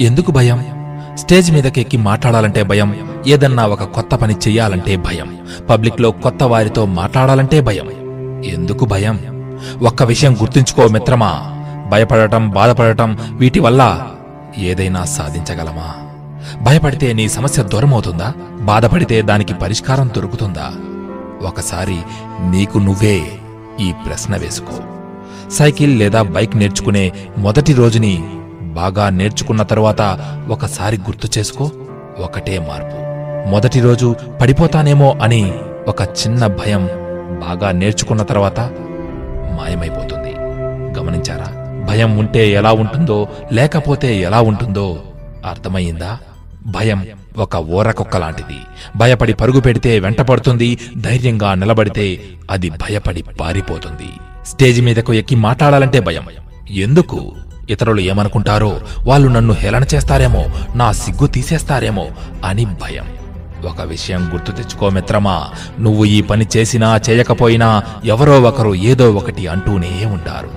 ఎందుకు భయం? స్టేజ్ మీదకెక్కి మాట్లాడాలంటే భయం. ఏదన్నా ఒక కొత్త పని చెయ్యాలంటే భయం. పబ్లిక్లో కొత్త వారితో మాట్లాడాలంటే భయం. ఎందుకు భయం? ఒక్క విషయం గుర్తుంచుకో మిత్రమా. భయపడటం బాధపడటం వీటి వల్ల ఏదైనా సాధించగలమా? భయపడితే నీ సమస్య దూరమవుతుందా? బాధపడితే దానికి పరిష్కారం దొరుకుతుందా? ఒకసారి నీకు నువ్వే ఈ ప్రశ్న వేసుకో. సైకిల్ లేదా బైక్ నేర్చుకునే మొదటి రోజుని బాగా నేర్చుకున్న తరువాత ఒకసారి గుర్తు చేసుకో ఒకటే మార్పు. మొదటి రోజు పడిపోతానేమో అని ఒక చిన్న భయం బాగా నేర్చుకున్న తర్వాత మాయమైపోతుంది. గమనించారా? భయం ఉంటే ఎలా ఉంటుందో లేకపోతే ఎలా ఉంటుందో అర్థమయ్యిందా? భయం ఒక ఊరకొక్క లాంటిది భయపడి పరుగు పెడితే వెంటపడుతుంది ధైర్యంగా నిలబడితే అది భయపడి పారిపోతుంది. స్టేజ్ మీదకు ఎక్కి మాట్లాడాలంటే భయం. ఎందుకు? ఇతరులు ఏమనుకుంటారో వాళ్ళు నన్ను హేళన చేస్తారేమో నా సిగ్గు తీసేస్తారేమో అని భయం. ఒక విషయం గుర్తు తెచ్చుకో మిత్రమా నువ్వు ఈ పని చేసినా చేయకపోయినా ఎవరో ఒకరు ఏదో ఒకటి అంటూనే ఉంటారు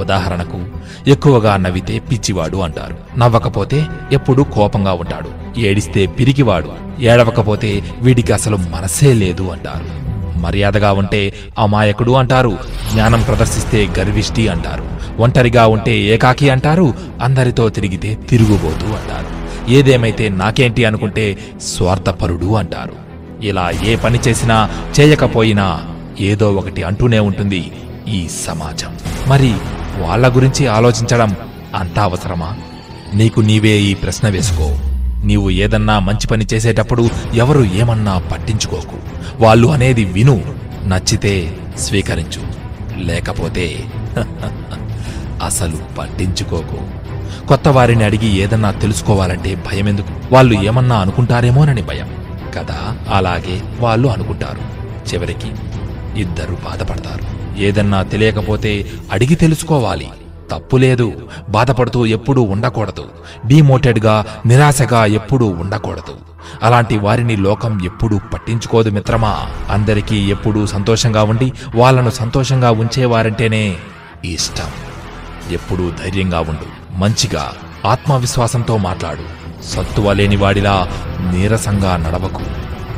ఉదాహరణకు ఎక్కువగా నవ్వితే పిచ్చివాడు అంటారు. నవ్వకపోతే ఎప్పుడూ కోపంగా ఉంటాడు. ఏడిస్తే పిరికివాడు ఏడవకపోతే వీడికి అసలు మనసే లేదు అంటారు. మర్యాదగా ఉంటే అమాయకుడు అంటారు. జ్ఞానం ప్రదర్శిస్తే గర్విష్టి అంటారు. ఒంటరిగా ఉంటే ఏకాకి అంటారు. అందరితో తిరిగితే తిరుగుబోతూ అంటారు. ఏదేమైతే నాకేంటి అనుకుంటే స్వార్థపరుడు అంటారు. ఇలా ఏ పని చేసినా చేయకపోయినా ఏదో ఒకటి అంటూనే ఉంటుంది ఈ సమాజం. మరి వాళ్ళ గురించి ఆలోచించడం అంత అవసరమా? నీకు నీవే ఈ ప్రశ్న వేసుకో. నీవు ఏదన్నా మంచి పని చేసేటప్పుడు ఎవరు ఏమన్నా పట్టించుకోకు. వాళ్ళు అనేది విను నచ్చితే స్వీకరించు లేకపోతే అసలు పట్టించుకోకు. కొత్త వారిని అడిగి ఏదన్నా తెలుసుకోవాలంటే భయం ఎందుకు వాళ్ళు ఏమన్నా అనుకుంటారేమోనని భయం. కదా? అలాగే వాళ్ళు అనుకుంటారు. చివరికి ఇద్దరు బాధపడతారు. ఏదన్నా తెలియకపోతే అడిగి తెలుసుకోవాలి. తప్పులేదు. బాధపడుతూ ఎప్పుడూ ఉండకూడదు. డీమోటెడ్గా నిరాశగా ఎప్పుడూ ఉండకూడదు. అలాంటి వారిని లోకం ఎప్పుడూ పట్టించుకోదు మిత్రమా. అందరికీ ఎప్పుడూ సంతోషంగా ఉండి వాళ్ళను సంతోషంగా ఉంచేవారంటేనే ఇష్టం. ఎప్పుడూ ధైర్యంగా ఉండు. మంచిగా ఆత్మవిశ్వాసంతో మాట్లాడు. సత్తువ లేని వాడిలా నీరసంగా నడవకు.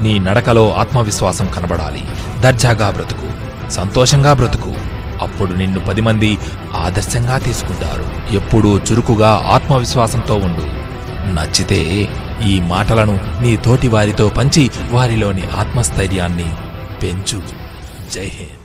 నీ నడకలో ఆత్మవిశ్వాసం కనబడాలి. దర్జాగా బ్రతుకు. సంతోషంగా బ్రతుకు. అప్పుడు నిన్ను పది మంది ఆదర్శంగా తీసుకుంటారు. ఎప్పుడూ చురుకుగా ఆత్మవిశ్వాసంతో ఉండు. నచ్చితే ఈ మాటలను నీ తోటి వారితో పంచి వారిలోని ఆత్మస్థైర్యాన్ని పెంచు. జై హింద్.